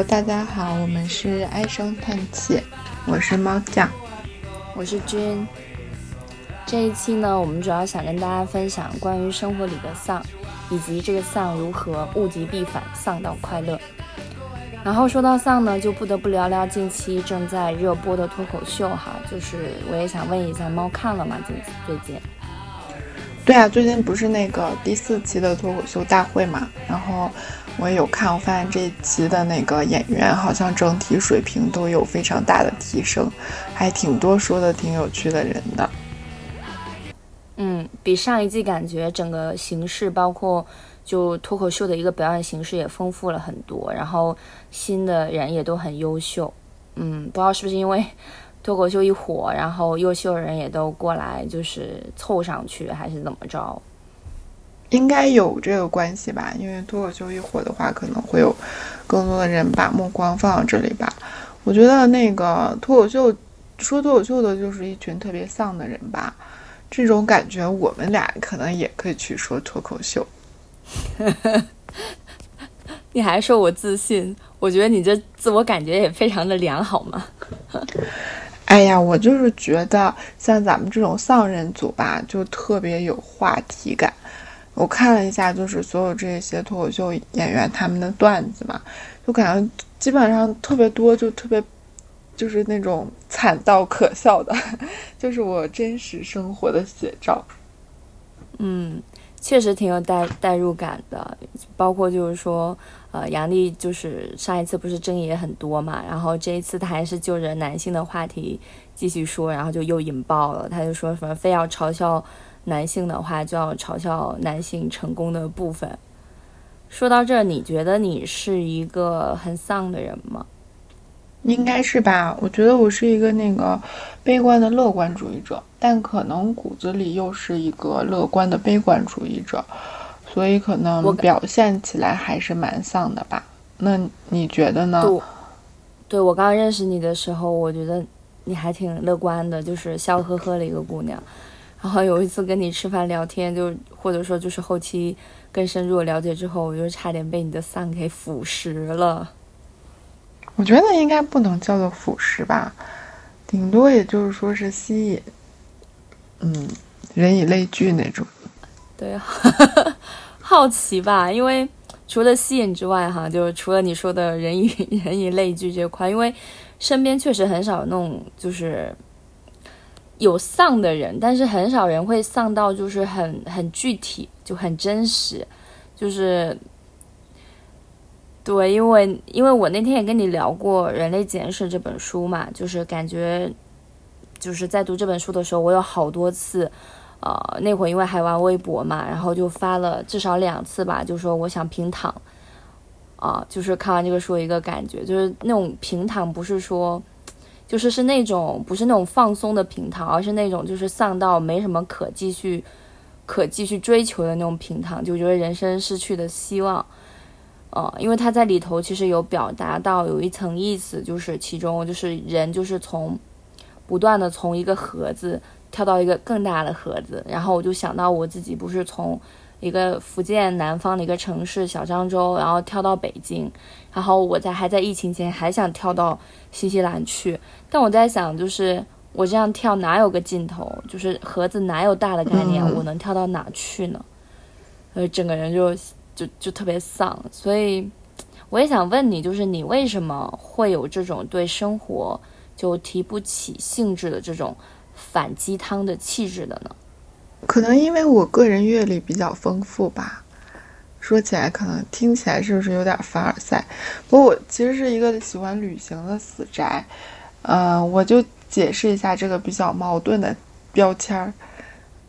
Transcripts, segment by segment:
Hello，大家好，我们是唉声叹气，我是猫酱，我是君。这一期呢，我们主要想跟大家分享关于生活里的丧，以及这个丧如何物极必反，丧到快乐。然后说到丧呢，就不得不聊聊近期正在热播的脱口秀哈，就是我也想问一下，猫看了吗？近最近？对啊，最近不是那个第四期的脱口秀大会嘛，然后我也有看，我发现这一期的那个演员好像整体水平都有非常大的提升，还挺多说的挺有趣的人的。嗯，比上一季感觉整个形式，包括就脱口秀的一个表演形式也丰富了很多，然后新的人也都很优秀。嗯，不知道是不是因为脱口秀一火，然后优秀人也都过来就是凑上去，还是怎么着？应该有这个关系吧，因为脱口秀一火的话，可能会有更多的人把目光放到这里吧。我觉得那个脱口秀说脱口秀的就是一群特别丧的人吧。这种感觉，我们俩可能也可以去说脱口秀。你还说我自信？我觉得你这自我感觉也非常的良好嘛。哎呀，我就是觉得像咱们这种丧人组吧，就特别有话题感。我看了一下，就是所有这些脱口秀演员他们的段子嘛，就感觉基本上特别多，就特别。就是那种惨到可笑的，就是我真实生活的写照。嗯，确实挺有代代入感的，包括就是说，呃，杨笠就是上一次不是争议也很多嘛，然后这一次他还是就着男性的话题继续说，然后就又引爆了，他就说什么非要嘲笑男性的话，就要嘲笑男性成功的部分。说到这儿，你觉得你是一个很丧的人吗？应该是吧，我觉得我是一个那个悲观的乐观主义者，但可能骨子里又是一个乐观的悲观主义者，所以可能表现起来还是蛮丧的吧。那你觉得呢？对，我刚认识你的时候，我觉得你还挺乐观的，就是笑呵呵的一个姑娘。然后有一次跟你吃饭聊天，就或者说就是后期更深入了解之后，我就差点被你的丧给腐蚀了。我觉得应该不能叫做腐蚀吧，顶多也就是说是吸引，嗯，人以类聚那种。对，好奇吧？因为除了吸引之外，哈，就是除了你说的人以 人以类聚这块，因为身边确实很少那种就是有丧的人，但是很少人会丧到就是很很具体，就很真实，就是。对，因为因为我那天也跟你聊过《人类简史》这本书嘛，就是感觉就是在读这本书的时候，我有好多次，呃，那会儿因为还玩微博嘛，然后就发了至少两次吧，就说我想平躺，啊，就是看完这个书一个感觉，就是那种平躺不是说，就是是那种不是那种放松的平躺，而是那种就是丧到没什么可继续可继续追求的那种平躺，就觉得人生失去的希望。呃，因为他在里头其实有表达到有一层意思，就是其中就是人就是从不断的从一个盒子跳到一个更大的盒子，然后我就想到我自己不是从一个福建南方的一个城市小漳州，然后跳到北京，然后我在还在疫情前还想跳到新西兰去，但我在想就是我这样跳哪有个尽头，就是盒子哪有大的概念，我能跳到哪去呢？呃，整个人就。就就特别丧，所以我也想问你，就是你为什么会有这种对生活就提不起兴致的这种反鸡汤的气质的呢？可能因为我个人阅历比较丰富吧。说起来可能听起来是不是有点凡尔赛？不过我其实是一个喜欢旅行的死宅。嗯，我就解释一下这个比较矛盾的标签儿。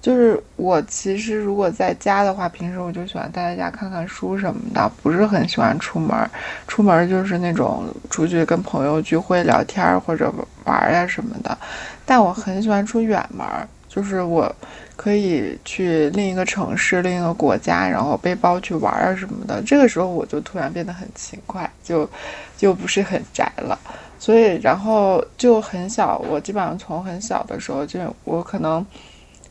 就是我其实如果在家的话，平时我就喜欢待在家看看书什么的，不是很喜欢出门。出门就是那种出去跟朋友聚会聊天或者玩呀什么的。但我很喜欢出远门，就是我可以去另一个城市、另一个国家，然后背包去玩啊什么的。这个时候我就突然变得很勤快，就就不是很宅了。所以然后就很小，我基本上从很小的时候就我可能。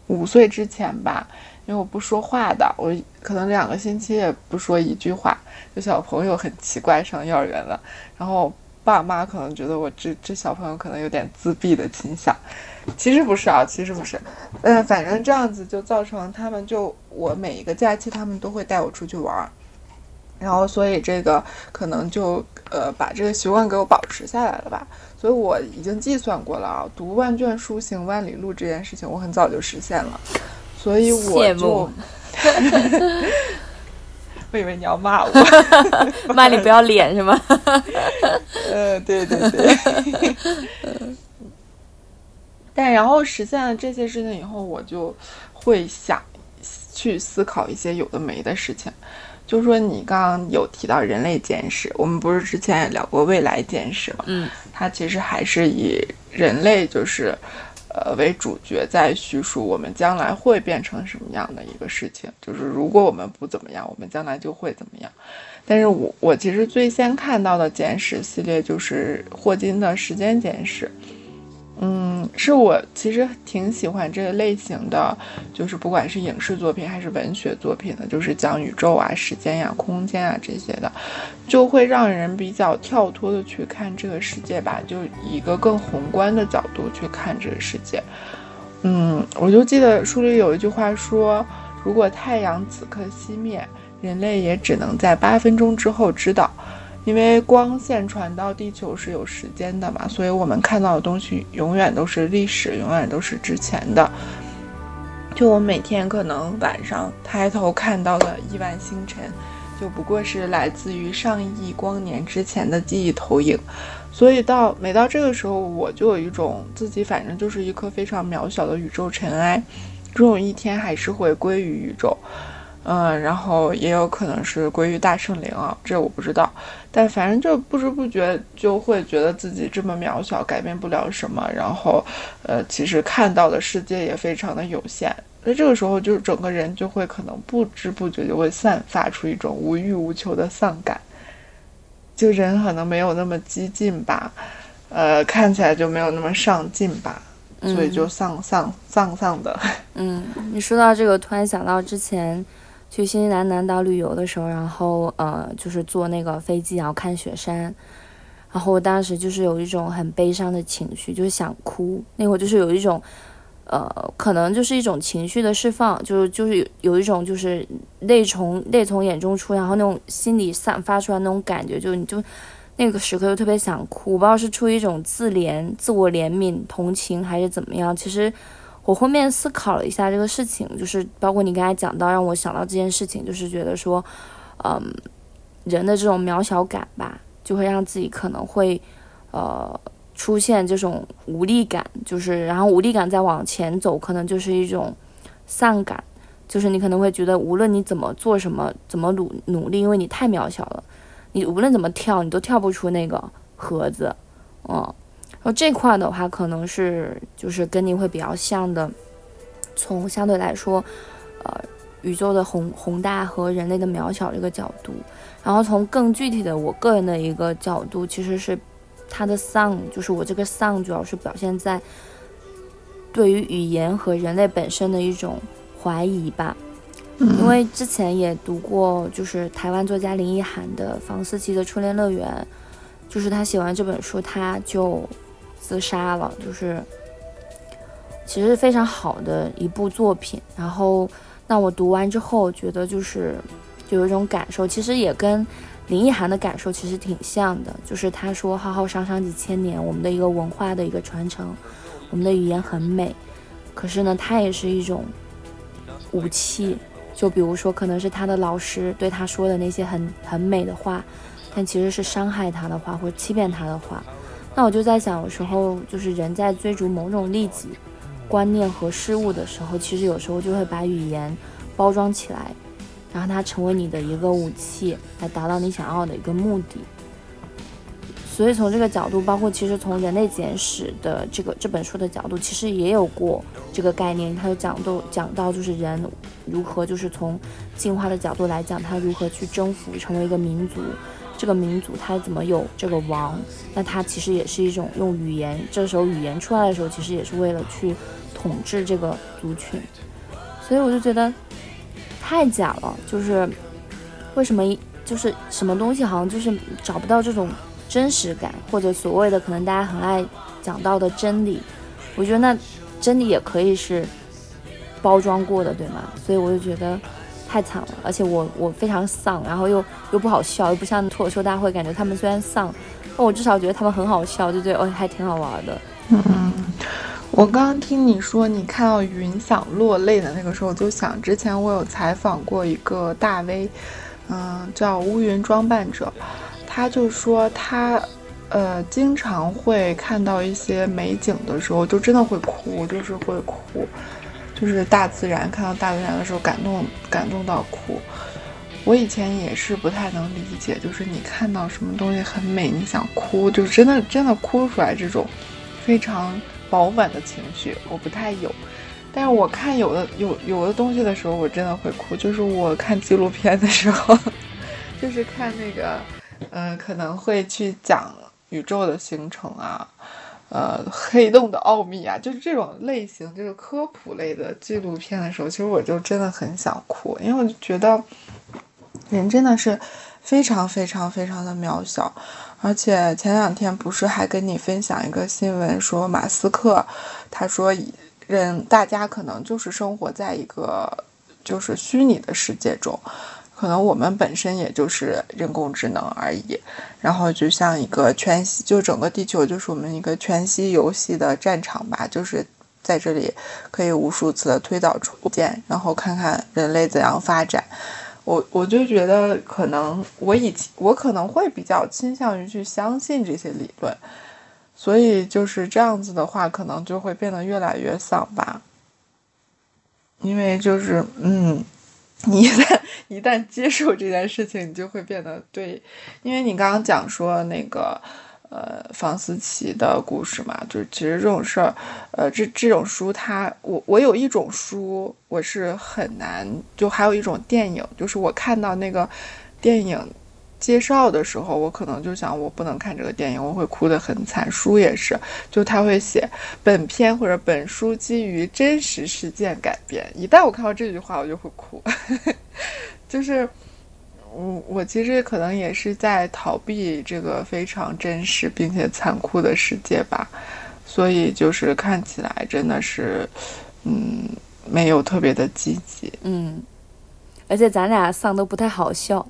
五岁之前吧，因为我不说话的，我可能两个星期也不说一句话。就小朋友很奇怪，上幼儿园了，然后爸妈可能觉得我这这小朋友可能有点自闭的倾向，其实不是啊，其实不是，嗯，反正这样子就造成他们就我每一个假期他们都会带我出去玩儿，然后所以这个可能就呃把这个习惯给我保持下来了吧。所以我已经计算过了啊，读万卷书行万里路这件事情，我很早就实现了，所以我就，我以为你要骂我，骂你不要脸是吗？呃，对对对。但然后实现了这些事情以后，我就会想去思考一些有的没的事情。就说你刚刚有提到人类简史，我们不是之前也聊过未来简史吗？嗯，它其实还是以人类就是，呃为主角在叙述我们将来会变成什么样的一个事情。就是如果我们不怎么样，我们将来就会怎么样。但是我我其实最先看到的简史系列就是霍金的时间简史。嗯，是我其实挺喜欢这个类型的，就是不管是影视作品还是文学作品的，就是讲宇宙啊、时间呀、空间啊这些的，就会让人比较跳脱的去看这个世界吧，就以一个更宏观的角度去看这个世界。嗯，我就记得书里有一句话说，如果太阳此刻熄灭，人类也只能在八分钟之后知道。因为光线传到地球是有时间的嘛，所以我们看到的东西永远都是历史，永远都是之前的。就我每天可能晚上抬头看到的亿万星辰，就不过是来自于上亿光年之前的记忆投影。所以到每到这个时候，我就有一种自己反正就是一颗非常渺小的宇宙尘埃，终有一天还是会归于宇宙。嗯，然后也有可能是归于大圣灵啊，这我不知道。但反正就不知不觉就会觉得自己这么渺小，改变不了什么。然后，呃，其实看到的世界也非常的有限。那这个时候，就是整个人就会可能不知不觉就会散发出一种无欲无求的丧感。就人可能没有那么激进吧，呃，看起来就没有那么上进吧，所以就丧丧丧丧的。嗯，你说到这个，突然想到之前。去新西兰南岛旅游的时候，然后呃，就是坐那个飞机，然后看雪山，然后我当时就是有一种很悲伤的情绪，就是想哭。那会儿就是有一种，呃，可能就是一种情绪的释放，就是就是有有一种就是泪从泪从眼中出，然后那种心里散发出来那种感觉，就你就那个时刻就特别想哭，我不知道是出于一种自怜、自我怜悯、同情还是怎么样，其实。我后面思考了一下这个事情，就是包括你刚才讲到，让我想到这件事情，就是觉得说，嗯，人的这种渺小感吧，就会让自己可能会，呃，出现这种无力感，就是然后无力感再往前走，可能就是一种丧感，就是你可能会觉得无论你怎么做什么，怎么努努力，因为你太渺小了，你无论怎么跳，你都跳不出那个盒子，嗯。然后这块的话，可能是就是跟你会比较像的，从相对来说，呃，宇宙的宏宏大和人类的渺小这个角度，然后从更具体的我个人的一个角度，其实是它的丧，就是我这个丧主要是表现在对于语言和人类本身的一种怀疑吧。因为之前也读过，就是台湾作家林奕涵的《房思琪的初恋乐园》，就是他写完这本书，他就。自杀了，就是其实是非常好的一部作品。然后，那我读完之后，觉得就是就有一种感受，其实也跟林奕涵的感受其实挺像的。就是他说，浩浩汤汤几千年，我们的一个文化的一个传承，我们的语言很美，可是呢，它也是一种武器。就比如说，可能是他的老师对他说的那些很很美的话，但其实是伤害他的话，或者欺骗他的话。那我就在想，有时候就是人在追逐某种利己观念和事物的时候，其实有时候就会把语言包装起来，然后它成为你的一个武器，来达到你想要的一个目的。所以从这个角度，包括其实从《人类简史》的这个这本书的角度，其实也有过这个概念。它就讲到讲到就是人如何就是从进化的角度来讲，他如何去征服成为一个民族。这个民族他怎么有这个王？那他其实也是一种用语言。这时候语言出来的时候，其实也是为了去统治这个族群。所以我就觉得太假了。就是为什么就是什么东西好像就是找不到这种真实感，或者所谓的可能大家很爱讲到的真理，我觉得那真理也可以是包装过的，对吗？所以我就觉得。太惨了，而且我我非常丧，然后又又不好笑，又不像脱口秀大会，感觉他们虽然丧，但我至少觉得他们很好笑，就觉得哦还挺好玩的。嗯，我刚刚听你说你看到云想落泪的那个时候，我就想之前我有采访过一个大 V，嗯，叫乌云装扮者，他就说他呃经常会看到一些美景的时候，就真的会哭，就是会哭。就是大自然，看到大自然的时候感动，感动到哭。我以前也是不太能理解，就是你看到什么东西很美，你想哭，就真的真的哭出来这种非常饱满的情绪，我不太有。但是我看有的有有的东西的时候，我真的会哭。就是我看纪录片的时候，就是看那个，嗯，可能会去讲宇宙的形成啊。呃，黑洞的奥秘啊，就是这种类型，就是科普类的纪录片的时候，其实我就真的很想哭，因为我就觉得人真的是非常非常非常的渺小。而且前两天不是还跟你分享一个新闻，说马斯克他说人大家可能就是生活在一个就是虚拟的世界中。可能我们本身也就是人工智能而已，然后就像一个全息，就整个地球就是我们一个全息游戏的战场吧，就是在这里可以无数次的推导出件，然后看看人类怎样发展。我我就觉得可能我以前我可能会比较倾向于去相信这些理论，所以就是这样子的话，可能就会变得越来越丧吧，因为就是嗯。你一旦 一旦接受这件事情，你就会变得对，因为你刚刚讲说那个，呃，房思琪的故事嘛，就是其实这种事儿，呃，这这种书，它我我有一种书，我是很难，就还有一种电影，就是我看到那个电影。介绍的时候，我可能就想，我不能看这个电影，我会哭得很惨。书也是，就他会写本片或者本书基于真实事件改编。一旦我看到这句话，我就会哭。就是，我我其实可能也是在逃避这个非常真实并且残酷的世界吧。所以就是看起来真的是，嗯，没有特别的积极。嗯，而且咱俩丧都不太好笑。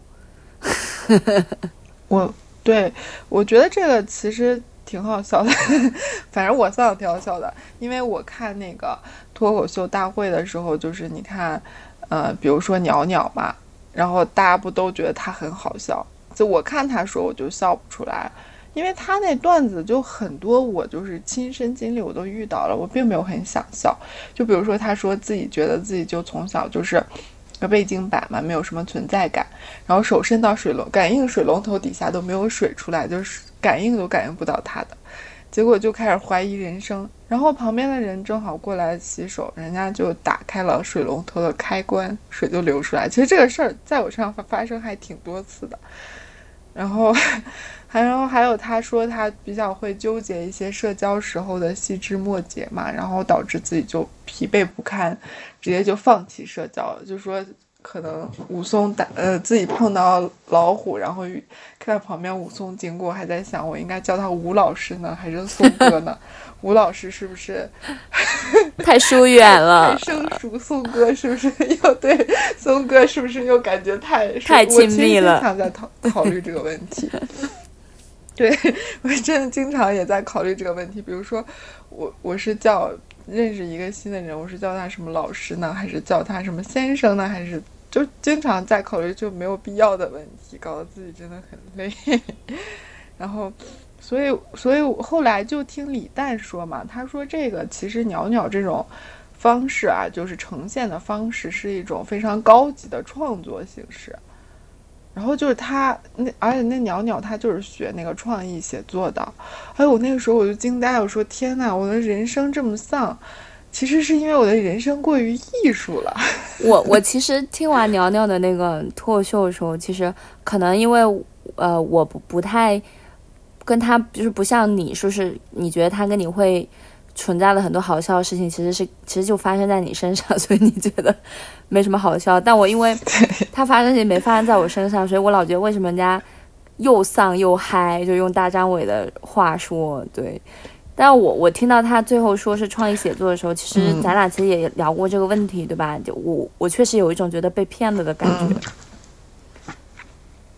我对我觉得这个其实挺好笑的，反正我算挺好笑的，因为我看那个脱口秀大会的时候，就是你看，呃，比如说鸟鸟嘛，然后大家不都觉得他很好笑？就我看他说，我就笑不出来，因为他那段子就很多，我就是亲身经历，我都遇到了，我并没有很想笑。就比如说他说自己觉得自己就从小就是。背景板嘛，没有什么存在感，然后手伸到水龙感应水龙头底下都没有水出来，就是感应都感应不到它的，结果就开始怀疑人生。然后旁边的人正好过来洗手，人家就打开了水龙头的开关，水就流出来。其实这个事儿在我身上发发生还挺多次的。然后，还然后还有他说他比较会纠结一些社交时候的细枝末节嘛，然后导致自己就疲惫不堪。直接就放弃社交了，就说可能武松打呃自己碰到老虎，然后看到旁边武松经过，还在想我应该叫他吴老师呢，还是松哥呢？吴老师是不是 太疏远了？太生疏，松哥是不是又对松哥是不是又感觉太太亲密了？经常在考考虑这个问题。对 我真的经常也在考虑这个问题，比如说我我是叫。认识一个新的人，我是叫他什么老师呢，还是叫他什么先生呢？还是就经常在考虑就没有必要的问题，搞得自己真的很累。然后，所以，所以后来就听李诞说嘛，他说这个其实袅袅这种方式啊，就是呈现的方式是一种非常高级的创作形式。然后就是他那，而且那袅袅他就是学那个创意写作的。哎，我那个时候我就惊呆了，我说天呐，我的人生这么丧，其实是因为我的人生过于艺术了。我我其实听完袅袅的那个脱口秀的时候，其实可能因为呃我不不太跟他就是不像你说是你觉得他跟你会存在了很多好笑的事情，其实是其实就发生在你身上，所以你觉得没什么好笑。但我因为 它发生也没发生在我身上，所以我老觉得为什么人家又丧又嗨，就用大张伟的话说，对。但我我听到他最后说是创意写作的时候，其实咱俩其实也聊过这个问题，对吧？就我我确实有一种觉得被骗了的感觉。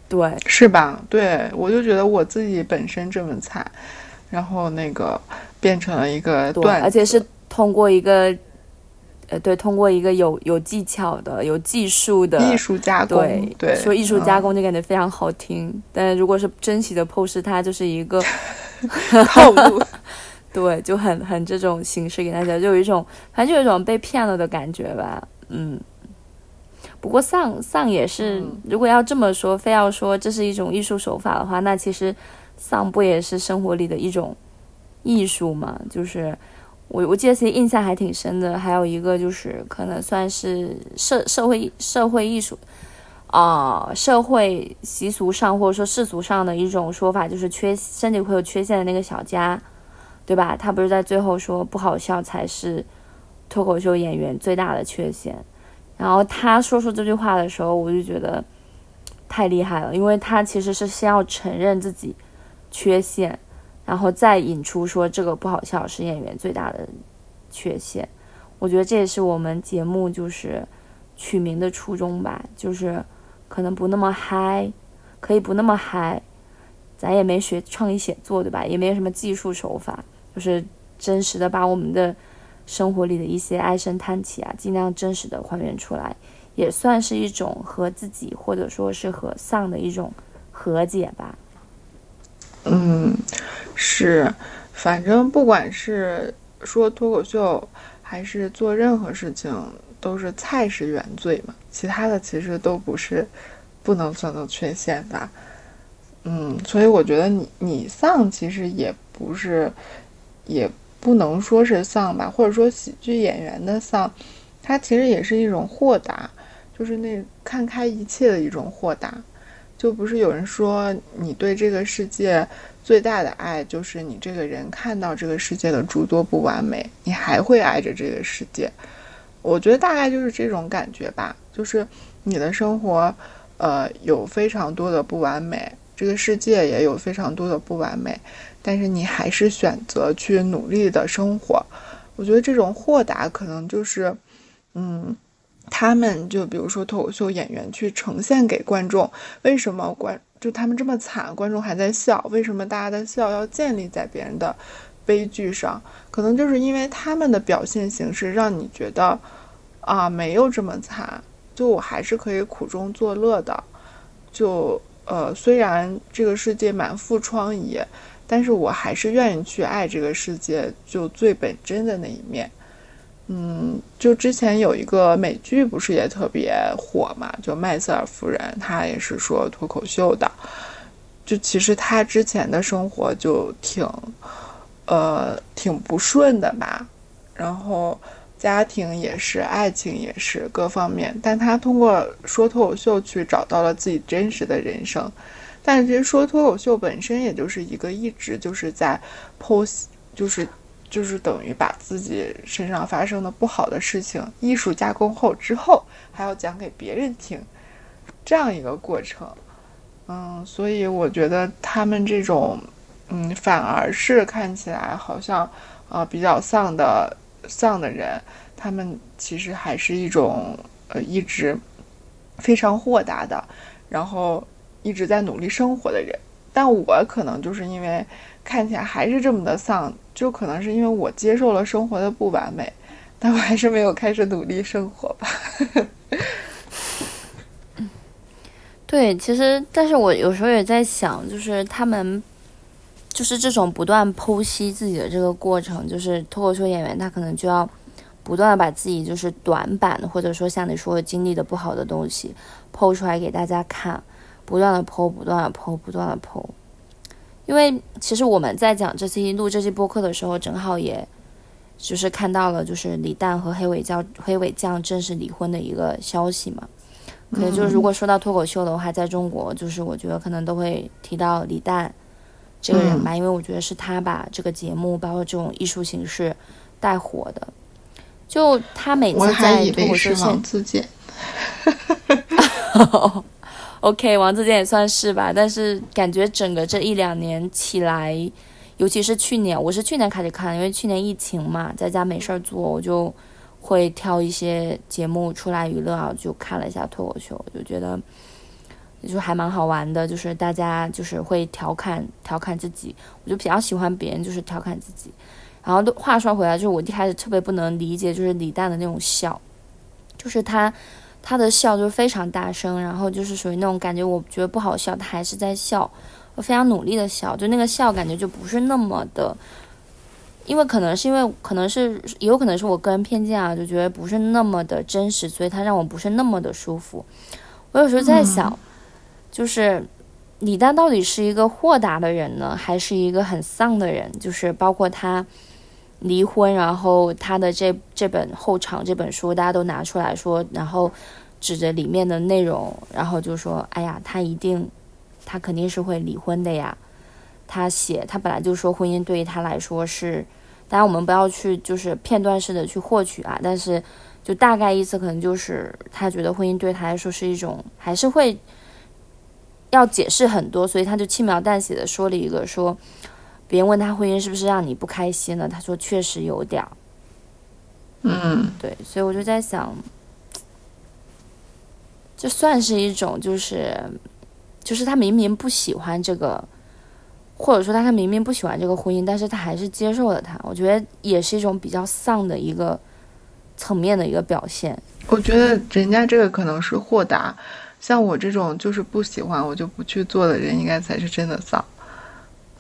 对，是吧？对，我就觉得我自己本身这么惨，然后那个变成了一个段，而且是通过一个，呃，对，通过一个有有技巧的、有技术的艺术加工，对对，说艺术加工就感觉非常好听。但如果是真实的 pose，它就是一个 套路，对，就很很这种形式给大家，就有一种反正就有一种被骗了的感觉吧，嗯。不过丧丧也是，如果要这么说，非要说这是一种艺术手法的话，那其实丧不也是生活里的一种艺术嘛？就是我我记得其实印象还挺深的，还有一个就是可能算是社社会社会艺术啊，社会习俗上或者说世俗上的一种说法，就是缺身体会有缺陷的那个小佳，对吧？他不是在最后说不好笑才是脱口秀演员最大的缺陷。然后他说出这句话的时候，我就觉得太厉害了，因为他其实是先要承认自己缺陷，然后再引出说这个不好笑是演员最大的缺陷。我觉得这也是我们节目就是取名的初衷吧，就是可能不那么嗨，可以不那么嗨，咱也没学创意写作对吧？也没有什么技术手法，就是真实的把我们的。生活里的一些唉声叹气啊，尽量真实的还原出来，也算是一种和自己或者说是和丧的一种和解吧。嗯，是，反正不管是说脱口秀，还是做任何事情，都是菜是原罪嘛，其他的其实都不是不能算作缺陷吧。嗯，所以我觉得你你丧其实也不是也。不能说是丧吧，或者说喜剧演员的丧，他其实也是一种豁达，就是那看开一切的一种豁达。就不是有人说，你对这个世界最大的爱，就是你这个人看到这个世界的诸多不完美，你还会爱着这个世界。我觉得大概就是这种感觉吧，就是你的生活，呃，有非常多的不完美，这个世界也有非常多的不完美。但是你还是选择去努力的生活，我觉得这种豁达可能就是，嗯，他们就比如说脱口秀演员去呈现给观众，为什么观就他们这么惨，观众还在笑，为什么大家的笑要建立在别人的悲剧上？可能就是因为他们的表现形式让你觉得，啊，没有这么惨，就我还是可以苦中作乐的，就呃，虽然这个世界满腹疮痍。但是我还是愿意去爱这个世界，就最本真的那一面。嗯，就之前有一个美剧，不是也特别火嘛？就麦瑟尔夫人，她也是说脱口秀的。就其实她之前的生活就挺，呃，挺不顺的吧。然后家庭也是，爱情也是，各方面。但她通过说脱口秀去找到了自己真实的人生。但其实说脱口秀本身也就是一个一直就是在剖析，就是就是等于把自己身上发生的不好的事情艺术加工后之后还要讲给别人听，这样一个过程。嗯，所以我觉得他们这种，嗯，反而是看起来好像呃比较丧的丧的人，他们其实还是一种呃一直非常豁达的，然后。一直在努力生活的人，但我可能就是因为看起来还是这么的丧，就可能是因为我接受了生活的不完美，但我还是没有开始努力生活吧。对，其实，但是我有时候也在想，就是他们，就是这种不断剖析自己的这个过程，就是脱口秀演员，他可能就要不断的把自己就是短板，或者说像你说经历的不好的东西剖出来给大家看。不断的剖，不断的剖，不断的剖，因为其实我们在讲这期录这期播客的时候，正好也就是看到了，就是李诞和黑尾酱黑尾酱正式离婚的一个消息嘛。可能就是如果说到脱口秀的话，在中国，就是我觉得可能都会提到李诞，这个人吧，因为我觉得是他把这个节目，包括这种艺术形式带火的。就他每次在脱口秀王自健。OK，王自健也算是吧，但是感觉整个这一两年起来，尤其是去年，我是去年开始看，因为去年疫情嘛，在家没事儿做，我就会挑一些节目出来娱乐啊，就看了一下脱口秀，就觉得。就还蛮好玩的，就是大家就是会调侃调侃自己，我就比较喜欢别人就是调侃自己。然后话说回来，就是我一开始特别不能理解，就是李诞的那种笑，就是他他的笑就非常大声，然后就是属于那种感觉，我觉得不好笑，他还是在笑，我非常努力的笑，就那个笑感觉就不是那么的，因为可能是因为可能是也有可能是我个人偏见啊，就觉得不是那么的真实，所以他让我不是那么的舒服。我有时候在想。就是李诞到底是一个豁达的人呢，还是一个很丧的人？就是包括他离婚，然后他的这这本后场这本书，大家都拿出来说，然后指着里面的内容，然后就说：“哎呀，他一定，他肯定是会离婚的呀。”他写，他本来就说婚姻对于他来说是，当然我们不要去就是片段式的去获取啊，但是就大概意思可能就是他觉得婚姻对他来说是一种还是会。要解释很多，所以他就轻描淡写的说了一个说，别人问他婚姻是不是让你不开心了，他说确实有点儿。嗯，对，所以我就在想，这算是一种就是，就是他明明不喜欢这个，或者说他他明明不喜欢这个婚姻，但是他还是接受了他，我觉得也是一种比较丧的一个层面的一个表现。我觉得人家这个可能是豁达。像我这种就是不喜欢我就不去做的人，应该才是真的丧。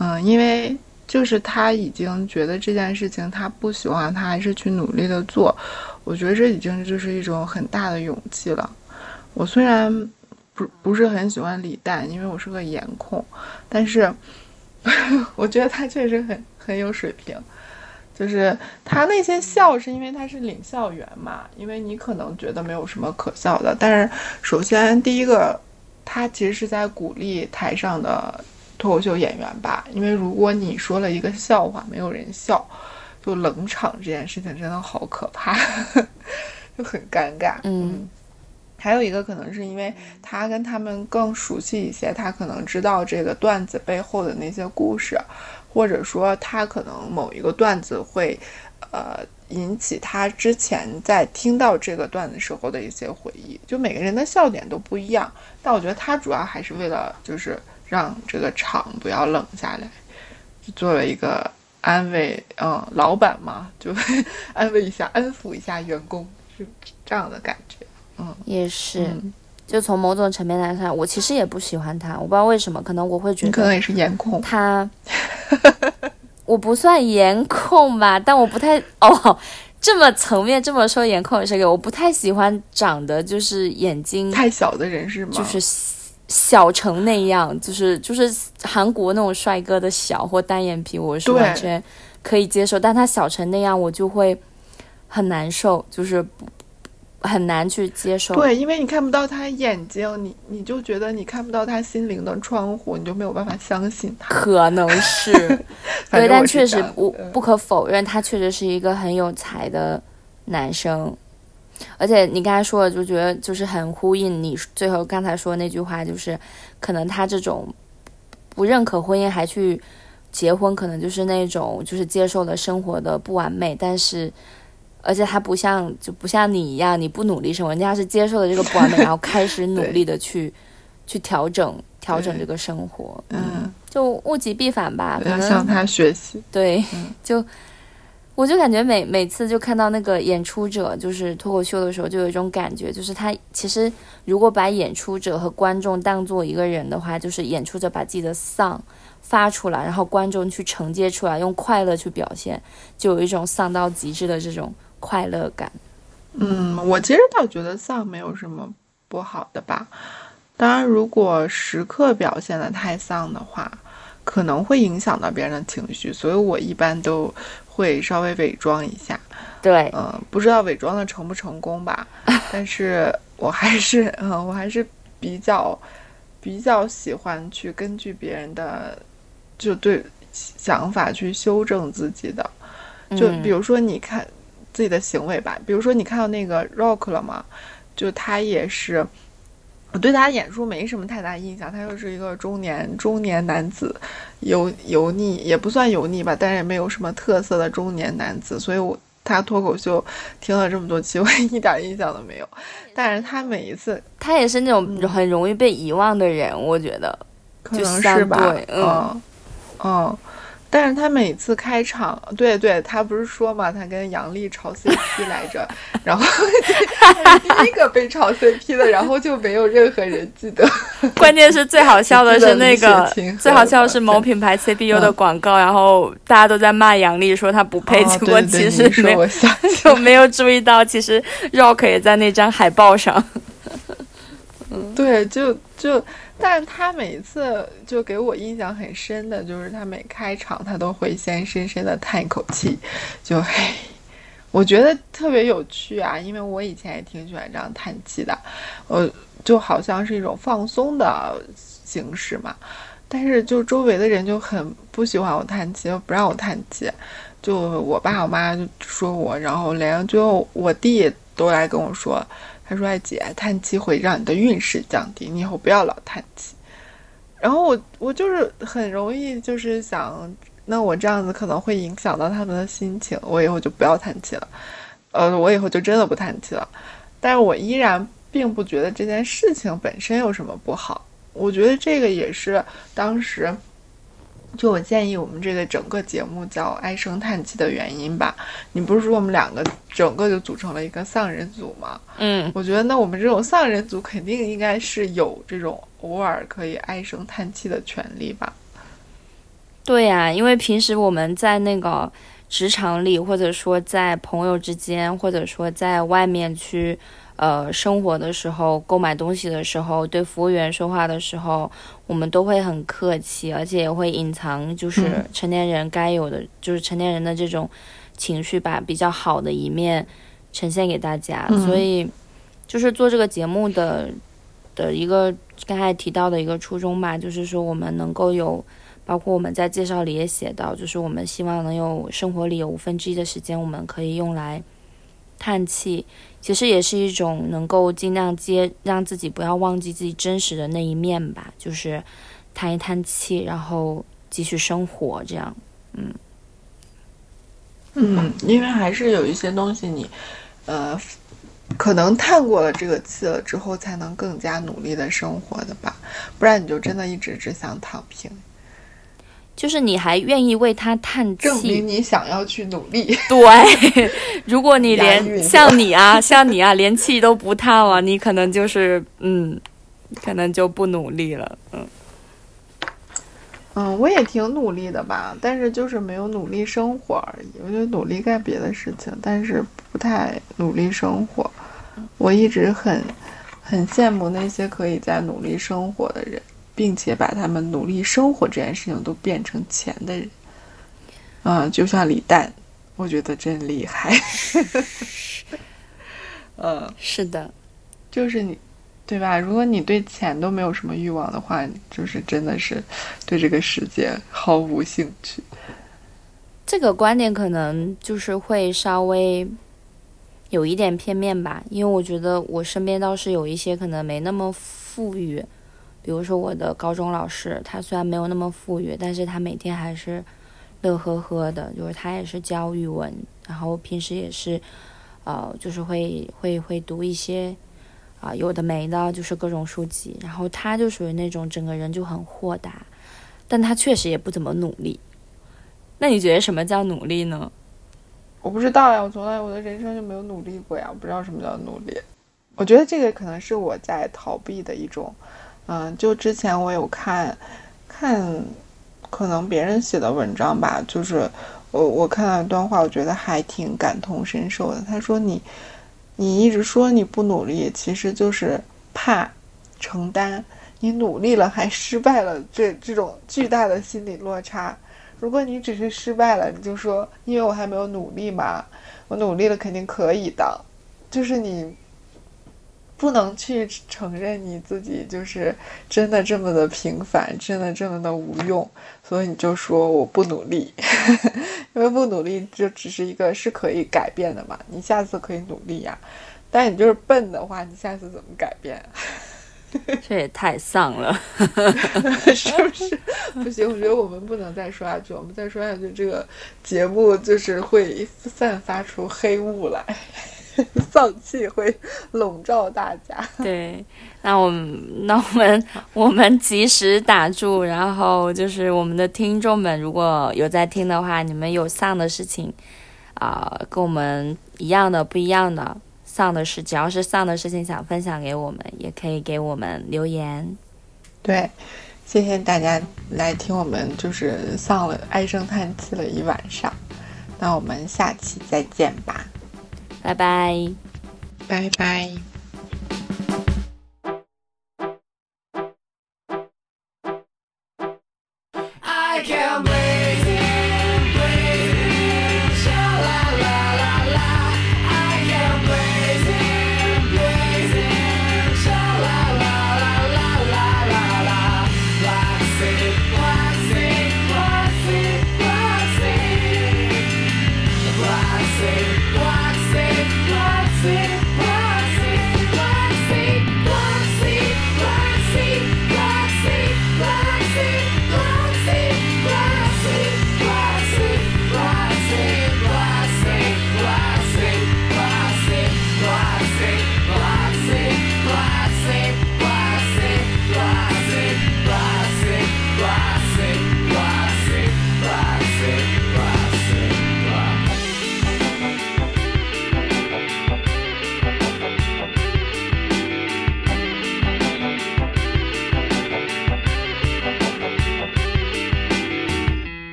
嗯，因为就是他已经觉得这件事情他不喜欢，他还是去努力的做。我觉得这已经就是一种很大的勇气了。我虽然不不是很喜欢李诞，因为我是个颜控，但是 我觉得他确实很很有水平。就是他那些笑，是因为他是领笑员嘛？因为你可能觉得没有什么可笑的，但是首先第一个，他其实是在鼓励台上的脱口秀演员吧？因为如果你说了一个笑话，没有人笑，就冷场这件事情真的好可怕，就很尴尬。嗯，还有一个可能是因为他跟他们更熟悉一些，他可能知道这个段子背后的那些故事。或者说他可能某一个段子会，呃，引起他之前在听到这个段子时候的一些回忆。就每个人的笑点都不一样，但我觉得他主要还是为了就是让这个场不要冷下来，就作为一个安慰，嗯，老板嘛，就安慰一下、安抚一下员工，是这样的感觉。嗯，也是。就从某种层面来看，我其实也不喜欢他，我不知道为什么，可能我会觉得你可能也是颜控他。我不算颜控吧，但我不太 哦，这么层面这么说颜控也是个，我不太喜欢长得就是眼睛太小的人是吗？就是小成那样，就是就是韩国那种帅哥的小或单眼皮，我是完全可以接受，但他小成那样，我就会很难受，就是不。很难去接受，对，因为你看不到他眼睛，你你就觉得你看不到他心灵的窗户，你就没有办法相信他。可能是，对，但确实不不可否认，他确实是一个很有才的男生。而且你刚才说的，就觉得就是很呼应你最后刚才说那句话，就是可能他这种不认可婚姻还去结婚，可能就是那种就是接受了生活的不完美，但是。而且他不像，就不像你一样，你不努力生活，人家是接受了这个不完美，然后开始努力的去，去调整调整这个生活。嗯，就物极必反吧，可能向他学习。对，就我就感觉每每次就看到那个演出者就是脱口秀的时候，就有一种感觉，就是他其实如果把演出者和观众当做一个人的话，就是演出者把自己的丧发出来，然后观众去承接出来，用快乐去表现，就有一种丧到极致的这种。快乐感，嗯，我其实倒觉得丧没有什么不好的吧。当然，如果时刻表现的太丧的话，可能会影响到别人的情绪，所以我一般都会稍微伪装一下。对，嗯，不知道伪装的成不成功吧？但是我还是，嗯，我还是比较比较喜欢去根据别人的就对想法去修正自己的。就比如说，你看自己的行为吧，比如说你看到那个 Rock 了吗？就他也是，我对他演出没什么太大印象。他又是一个中年中年男子，油油腻也不算油腻吧，但是也没有什么特色的中年男子。所以我他脱口秀听了这么多期，我 一点印象都没有。但是他每一次，他也是那种很容易被遗忘的人，我觉得，可能是吧，嗯嗯。但是他每次开场，对对，他不是说嘛，他跟杨笠炒 CP 来着，然后 第一个被炒 CP 的，然后就没有任何人记得。关键是最好笑的 是那个，最好笑的是某品牌 CPU 的广告，然后大家都在骂杨笠，说他不配，结果其实没有，就没有注意到，其实 Rock 也在那张海报上。嗯，对，就就。但他每次就给我印象很深的，就是他每开场他都会先深深的叹一口气，就嘿，我觉得特别有趣啊，因为我以前也挺喜欢这样叹气的，呃，就好像是一种放松的形式嘛。但是就周围的人就很不喜欢我叹气，不让我叹气，就我爸我妈就说我，然后连最后我弟都来跟我说。他说：“哎，姐，叹气会让你的运势降低，你以后不要老叹气。”然后我我就是很容易就是想，那我这样子可能会影响到他们的心情，我以后就不要叹气了。呃，我以后就真的不叹气了。但是我依然并不觉得这件事情本身有什么不好。我觉得这个也是当时。就我建议，我们这个整个节目叫唉声叹气的原因吧。你不是说我们两个整个就组成了一个丧人组吗？嗯，我觉得那我们这种丧人组肯定应该是有这种偶尔可以唉声叹气的权利吧？对呀，因为平时我们在那个职场里，或者说在朋友之间，或者说在外面去。呃，生活的时候，购买东西的时候，对服务员说话的时候，我们都会很客气，而且也会隐藏，就是成年人该有的，就是成年人的这种情绪吧，比较好的一面呈现给大家。所以，就是做这个节目的的一个刚才提到的一个初衷吧，就是说我们能够有，包括我们在介绍里也写到，就是我们希望能有生活里有五分之一的时间，我们可以用来叹气。其实也是一种能够尽量接，让自己不要忘记自己真实的那一面吧，就是叹一叹气，然后继续生活，这样，嗯，嗯，因为还是有一些东西你，呃，可能叹过了这个气了之后，才能更加努力的生活的吧，不然你就真的一直只想躺平。就是你还愿意为他叹气，证明你想要去努力。对，如果你连像你啊，像你啊，连气都不叹了，你可能就是嗯，可能就不努力了。嗯，嗯，我也挺努力的吧，但是就是没有努力生活而已。我就努力干别的事情，但是不太努力生活。我一直很很羡慕那些可以在努力生活的人。并且把他们努力生活这件事情都变成钱的人，嗯，就像李诞，我觉得真厉害。嗯，是的，就是你，对吧？如果你对钱都没有什么欲望的话，就是真的是对这个世界毫无兴趣。这个观点可能就是会稍微有一点片面吧，因为我觉得我身边倒是有一些可能没那么富裕。比如说我的高中老师，他虽然没有那么富裕，但是他每天还是乐呵呵的。就是他也是教语文，然后平时也是，呃，就是会会会读一些啊有的没的，就是各种书籍。然后他就属于那种整个人就很豁达，但他确实也不怎么努力。那你觉得什么叫努力呢？我不知道呀，我从来我的人生就没有努力过呀，我不知道什么叫努力。我觉得这个可能是我在逃避的一种。嗯，就之前我有看，看，可能别人写的文章吧，就是我我看到一段话，我觉得还挺感同身受的。他说你，你一直说你不努力，其实就是怕承担。你努力了还失败了，这这种巨大的心理落差。如果你只是失败了，你就说因为我还没有努力嘛，我努力了肯定可以的，就是你。不能去承认你自己就是真的这么的平凡，真的这么的无用，所以你就说我不努力，因为不努力就只是一个是可以改变的嘛，你下次可以努力呀。但你就是笨的话，你下次怎么改变？这也太丧了，是不是？不行，我觉得我们不能再说下去，我们再说下去，这个节目就是会散发出黑雾来。丧气会笼罩大家。对，那我们那我们我们及时打住，然后就是我们的听众们，如果有在听的话，你们有丧的事情啊，跟我们一样的不一样的丧的事，只要是丧的事情想分享给我们，也可以给我们留言。对，谢谢大家来听我们，就是丧了，唉声叹气了一晚上。那我们下期再见吧。拜拜，拜拜。